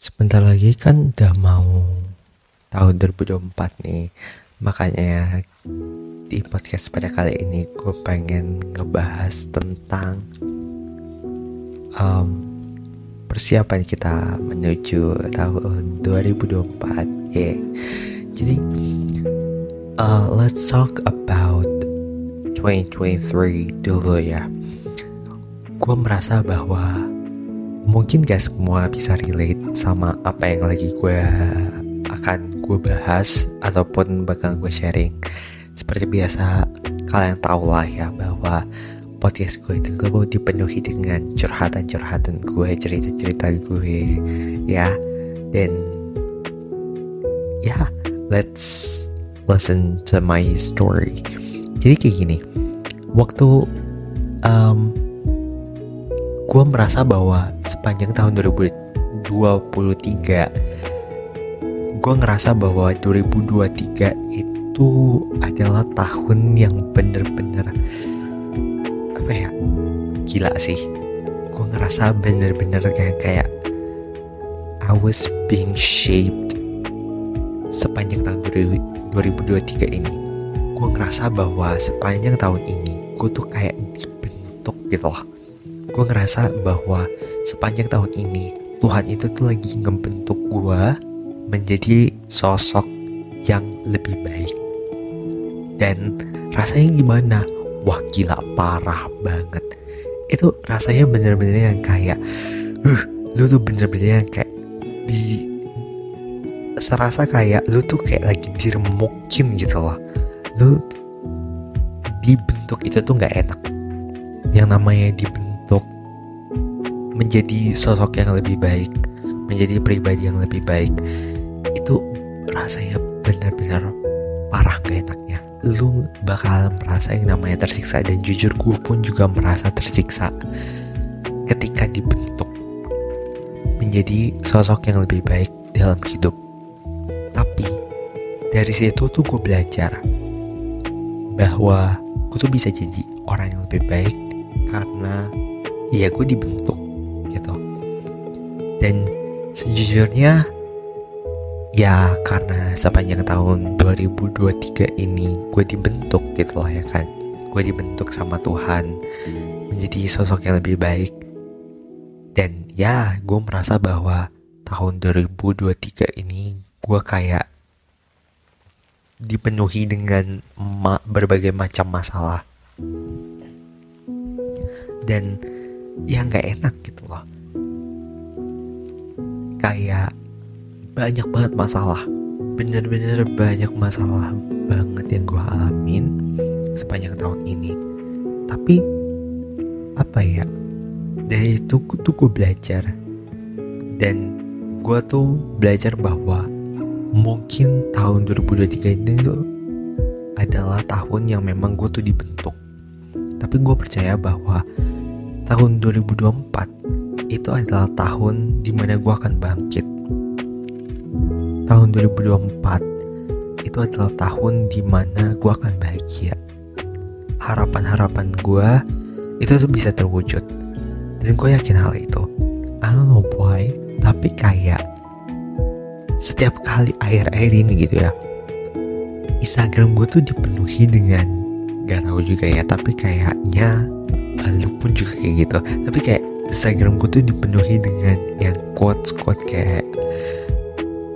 Sebentar lagi kan udah mau tahun 2024 nih. Makanya di podcast pada kali ini gue pengen ngebahas tentang um, persiapan kita menuju tahun 2024. Yeah. Jadi uh, let's talk about 2023 dulu ya. Gue merasa bahwa mungkin gak semua bisa relate sama apa yang lagi gue akan gue bahas ataupun bakal gue sharing. Seperti biasa, kalian tahu lah ya bahwa podcast gue itu gue dipenuhi dengan curhatan-curhatan gue, cerita-cerita gue, ya. Dan ya, let's listen to my story. Jadi kayak gini, waktu um, gue merasa bahwa sepanjang tahun 2023 gue ngerasa bahwa 2023 itu adalah tahun yang bener-bener apa ya gila sih. Gue ngerasa bener-bener kayak kayak I was being shaped sepanjang tahun 2023 ini. Gue ngerasa bahwa sepanjang tahun ini gue tuh kayak dibentuk gitu loh gue ngerasa bahwa sepanjang tahun ini Tuhan itu tuh lagi ngebentuk gue menjadi sosok yang lebih baik. Dan rasanya gimana? Wah gila parah banget. Itu rasanya bener-bener yang kayak uh lu tuh bener-bener yang kayak di serasa kayak lu tuh kayak lagi diremukin gitu loh. Lu dibentuk itu tuh nggak enak. Yang namanya dibentuk menjadi sosok yang lebih baik, menjadi pribadi yang lebih baik, itu rasanya benar-benar parah gak enaknya. Lu bakal merasa yang namanya tersiksa dan jujur gue pun juga merasa tersiksa ketika dibentuk menjadi sosok yang lebih baik dalam hidup. Tapi dari situ tuh gue belajar bahwa gue tuh bisa jadi orang yang lebih baik karena ya gue dibentuk dan sejujurnya ya karena sepanjang tahun 2023 ini gue dibentuk gitu loh ya kan. Gue dibentuk sama Tuhan menjadi sosok yang lebih baik. Dan ya gue merasa bahwa tahun 2023 ini gue kayak dipenuhi dengan berbagai macam masalah. Dan yang nggak enak gitu loh kayak banyak banget masalah. Bener-bener banyak masalah banget yang gue alamin sepanjang tahun ini. Tapi apa ya dari itu tuh gue belajar. Dan gue tuh belajar bahwa mungkin tahun 2023 ini adalah tahun yang memang gue tuh dibentuk. Tapi gue percaya bahwa tahun 2024 itu adalah tahun di mana gue akan bangkit. Tahun 2024 itu adalah tahun di mana gue akan bahagia. Harapan-harapan gue itu tuh bisa terwujud. Dan gue yakin hal itu. I don't know why, tapi kayak setiap kali akhir-akhir ini gitu ya, Instagram gue tuh dipenuhi dengan gak tahu juga ya, tapi kayaknya lu pun juga kayak gitu tapi kayak Instagram gue tuh dipenuhi dengan yang quotes quote kayak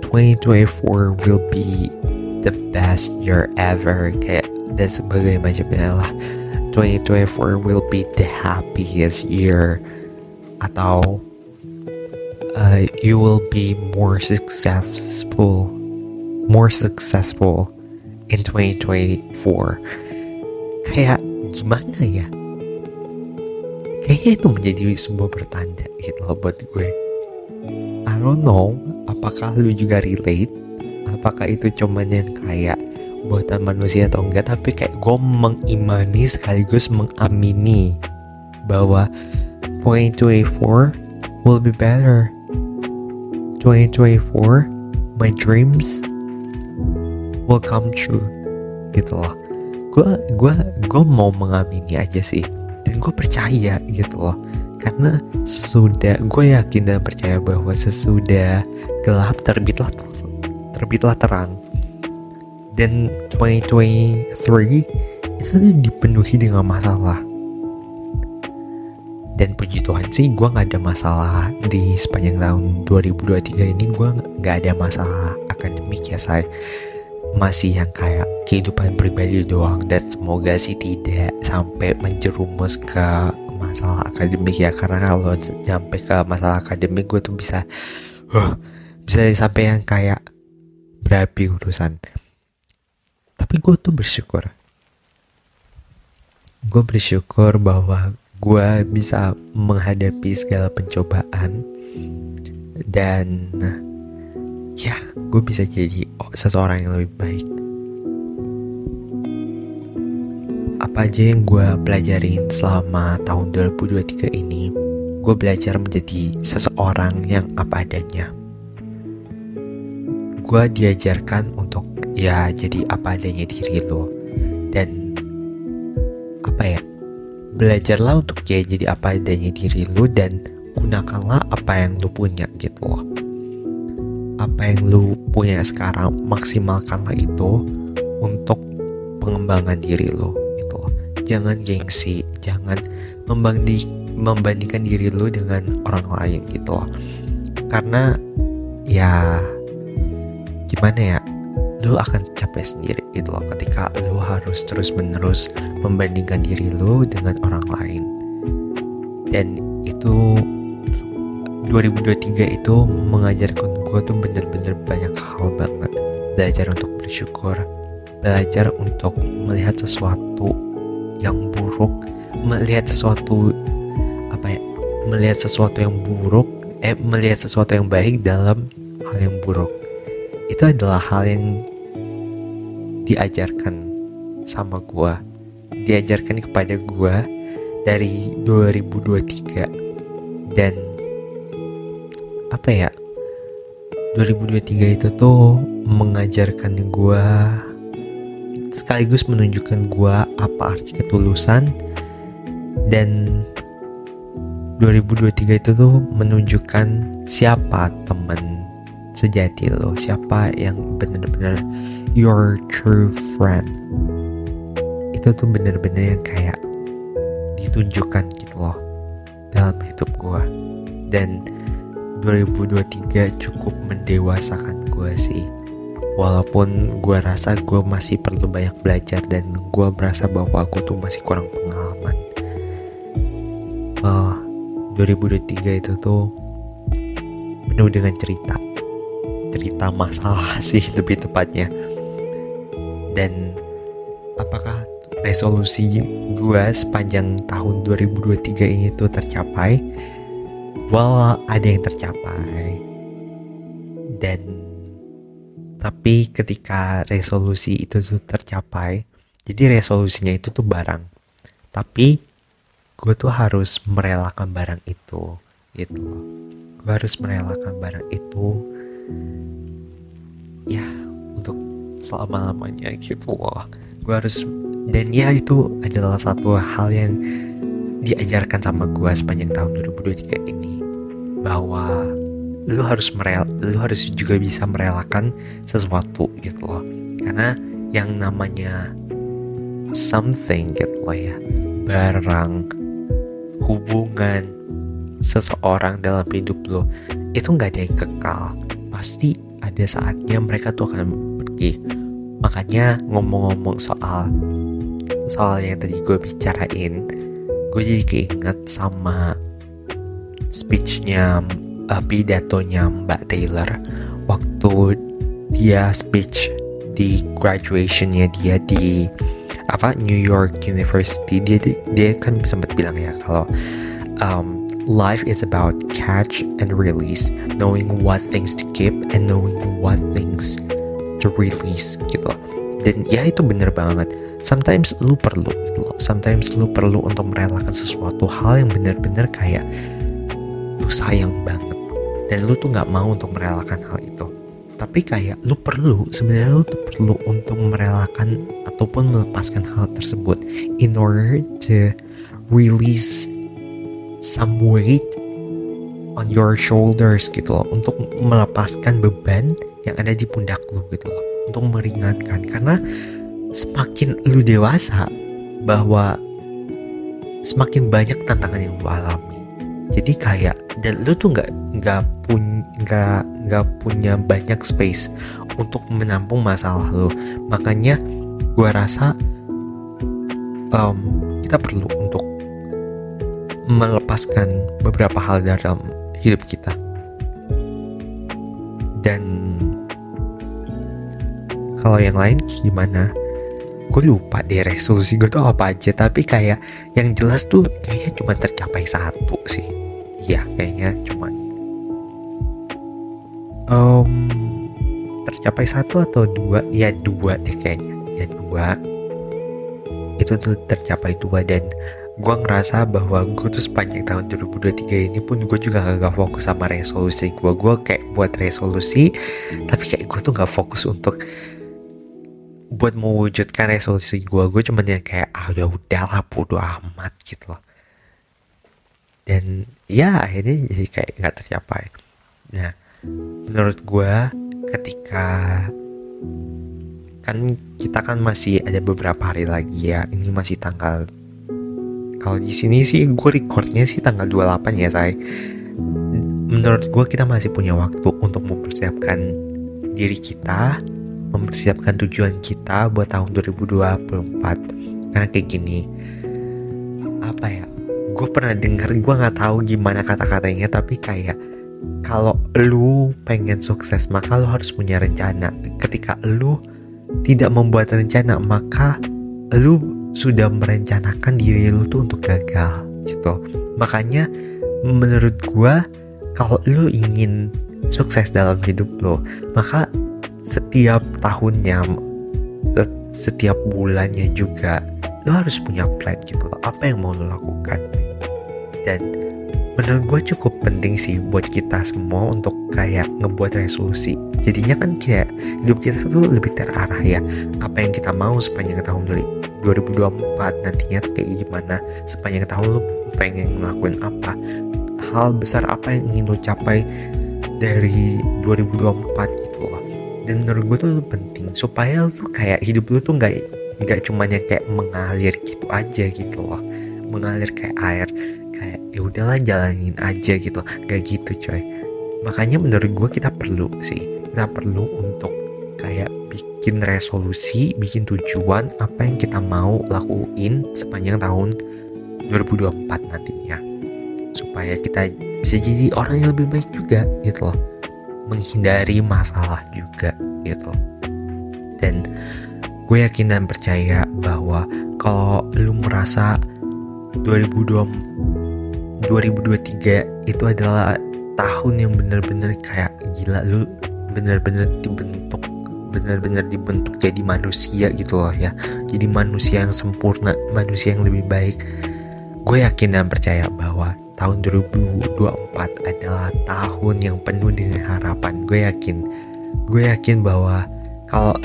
2024 will be the best year ever kayak dan sebagainya macamnya lah. 2024 will be the happiest year atau uh, you will be more successful more successful in 2024 kayak gimana ya kayaknya itu menjadi sebuah pertanda gitu loh buat gue. I don't know apakah lu juga relate? Apakah itu cuman yang kayak buatan manusia atau enggak? Tapi kayak gue mengimani sekaligus mengamini bahwa 2024 will be better. 2024 my dreams will come true gitu loh. Gue gue gue mau mengamini aja sih dan gue percaya gitu loh. Karena sesudah gue yakin dan percaya bahwa sesudah gelap terbitlah terbitlah terang. Dan 2023 itu dipenuhi dengan masalah. Dan puji Tuhan sih gue gak ada masalah di sepanjang tahun 2023 ini. Gue gak ada masalah akademik ya saya masih yang kayak kehidupan pribadi doang. Dan semoga sih tidak sampai menjerumus ke masalah akademik ya. Karena kalau nyampe ke masalah akademik gue tuh bisa uh, bisa sampai yang kayak berapi urusan. Tapi gue tuh bersyukur. Gue bersyukur bahwa gue bisa menghadapi segala pencobaan. Dan ya gue bisa jadi seseorang yang lebih baik. Apa aja yang gue pelajarin selama tahun 2023 ini gue belajar menjadi seseorang yang apa adanya. Gue diajarkan untuk ya jadi apa adanya diri lo dan apa ya belajarlah untuk ya jadi apa adanya diri lu dan gunakanlah apa yang lu punya gitu loh apa yang lu punya sekarang maksimalkanlah itu untuk pengembangan diri lu gitu loh. Jangan gengsi jangan membanding membandingkan diri lu dengan orang lain gitu loh. Karena ya gimana ya lu akan capek sendiri gitu loh ketika lu harus terus menerus membandingkan diri lu dengan orang lain. Dan itu 2023 itu mengajarkan gue tuh bener-bener banyak hal banget. Belajar untuk bersyukur belajar untuk melihat sesuatu yang buruk melihat sesuatu apa ya melihat sesuatu yang buruk eh melihat sesuatu yang baik dalam hal yang buruk. Itu adalah hal yang diajarkan sama gua. Diajarkan kepada gua dari 2023 dan apa ya? 2023 itu tuh mengajarkan gua sekaligus menunjukkan gua apa arti ketulusan. Dan 2023 itu tuh menunjukkan siapa teman sejati lo siapa yang benar-benar your true friend. Itu tuh benar-benar yang kayak ditunjukkan gitu loh dalam hidup gue dan 2023 cukup mendewasakan gue sih. Walaupun gue rasa gue masih perlu banyak belajar dan gue merasa bahwa aku tuh masih kurang pengalaman. Well 2023 itu tuh penuh dengan cerita. Cerita masalah sih lebih tepatnya. Dan apakah resolusi gue sepanjang tahun 2023 ini tuh tercapai well ada yang tercapai. Dan tapi ketika resolusi itu tuh tercapai jadi resolusinya itu tuh barang. Tapi gue tuh harus merelakan barang itu gitu gue harus merelakan barang itu ya untuk selama lamanya gitu loh. Gue harus dan ya itu adalah satu hal yang diajarkan sama gue sepanjang tahun 2023 ini bahwa lu harus merel lu harus juga bisa merelakan sesuatu gitu loh. Karena yang namanya something gitu loh ya barang hubungan seseorang dalam hidup lo itu nggak ada yang kekal. Pasti ada saatnya mereka tuh akan pergi. Makanya ngomong-ngomong soal soal yang tadi gue bicarain gue jadi keinget sama speechnya uh, pidatonya Mbak Taylor waktu dia speech di graduationnya dia di apa New York University dia dia kan sempat bilang ya kalau um, Life is about catch and release, knowing what things to keep and knowing what things to release gitu. Dan ya itu bener banget. Sometimes lu perlu gitu loh. Sometimes lu perlu untuk merelakan sesuatu hal yang bener-bener kayak lu sayang banget. Dan lu tuh nggak mau untuk merelakan hal itu. Tapi kayak lu perlu, sebenarnya lu tuh perlu untuk merelakan ataupun melepaskan hal tersebut in order to release some weight on your shoulders gitu loh untuk melepaskan beban yang ada di pundak lu gitu loh untuk meringankan karena semakin lu dewasa bahwa semakin banyak tantangan yang lu alami jadi kayak dan lu tuh nggak nggak pun nggak nggak punya banyak space untuk menampung masalah lu. Makanya gua rasa um, kita perlu untuk melepaskan beberapa hal dalam hidup kita. Dan kalau yang lain gimana? Gue lupa deh resolusi gue tuh apa aja tapi kayak yang jelas tuh kayaknya cuma tercapai satu sih iya kayaknya cuma um, tercapai satu atau dua? Ya dua deh kayaknya. Ya dua. Itu tuh tercapai dua dan gue ngerasa bahwa gue tuh sepanjang tahun 2023 ini pun gue juga gak fokus sama resolusi gue gue kayak buat resolusi tapi kayak gue tuh gak fokus untuk buat mewujudkan resolusi gue gue cuman yang kayak ah udah udahlah bodo amat gitu loh dan ya akhirnya jadi kayak nggak tercapai. Nah menurut gue ketika kan kita kan masih ada beberapa hari lagi ya ini masih tanggal kalau di sini sih gue recordnya sih tanggal 28 ya say. Menurut gue kita masih punya waktu untuk mempersiapkan diri kita mempersiapkan tujuan kita buat tahun 2024 karena kayak gini apa ya gue pernah dengar gue nggak tahu gimana kata-katanya tapi kayak kalau lu pengen sukses maka lu harus punya rencana. Ketika lu tidak membuat rencana maka lu sudah merencanakan diri lu tuh untuk gagal gitu. Makanya menurut gua kalau lu ingin sukses dalam hidup lo maka setiap tahunnya setiap bulannya juga lo harus punya plan gitu loh. Apa yang mau lo lakukan dan menurut gue cukup penting sih buat kita semua untuk kayak ngebuat resolusi. Jadinya kan kayak hidup kita tuh lebih terarah ya. Apa yang kita mau sepanjang tahun 2024 nantinya kayak gimana? Sepanjang tahun lu pengen ngelakuin apa? Hal besar apa yang ingin lo capai dari 2024 gitu loh. Dan menurut gue tuh penting supaya lu tuh kayak hidup lu tuh nggak nggak cuma kayak mengalir gitu aja gitu loh. Mengalir kayak air kayak ya udahlah jalanin aja gitu. Gak gitu coy. Makanya menurut gue kita perlu sih kita perlu untuk kayak bikin resolusi bikin tujuan apa yang kita mau lakuin sepanjang tahun 2024 nantinya. Supaya kita bisa jadi orang yang lebih baik juga gitu loh. Menghindari masalah juga gitu dan gue yakin dan percaya bahwa kalau lu merasa 2020 2023 itu adalah tahun yang benar-benar kayak gila lu benar-benar dibentuk benar-benar dibentuk jadi manusia gitu loh ya. Jadi manusia yang sempurna manusia yang lebih baik. Gue yakin dan percaya bahwa tahun 2024 adalah tahun yang penuh dengan harapan. Gue yakin gue yakin bahwa kalau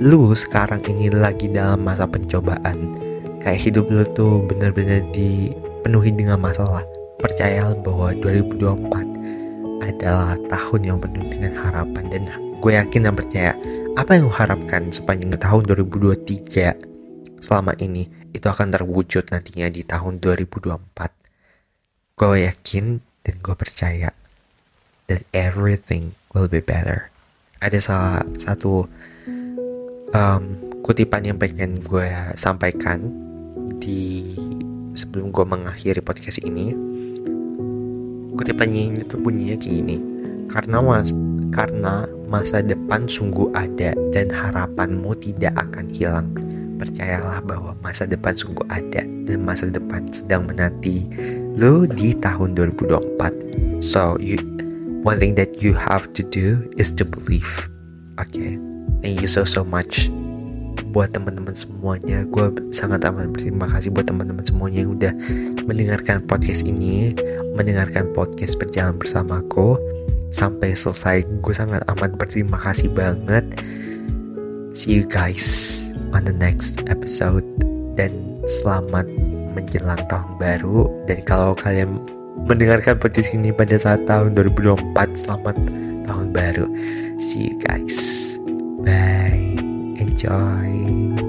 lu sekarang ini lagi dalam masa pencobaan kayak hidup lu tuh benar-benar di dipenuhi dengan masalah, percayalah bahwa 2024 adalah tahun yang penuh dengan harapan dan gue yakin dan percaya apa yang harapkan sepanjang tahun 2023 selama ini itu akan terwujud nantinya di tahun 2024. Gue yakin dan gue percaya that everything will be better. Ada salah satu um, kutipan yang pengen gue sampaikan di sebelum gue mengakhiri podcast ini kutipannya ini tuh bunyinya kayak gini. Karena mas karena masa depan sungguh ada dan harapanmu tidak akan hilang. Percayalah bahwa masa depan sungguh ada dan masa depan sedang menanti. Lo di tahun 2024 so you one thing that you have to do is to believe. Okay? Thank you so so much buat teman-teman semuanya. Gue sangat amat berterima kasih buat teman-teman semuanya yang udah mendengarkan podcast ini mendengarkan podcast berjalan bersamaku sampai selesai gue sangat amat berterima kasih banget. See you guys on the next episode dan selamat menjelang tahun baru. Dan kalau kalian mendengarkan podcast ini pada saat tahun 2024 selamat tahun baru. See you guys. Bye enjoy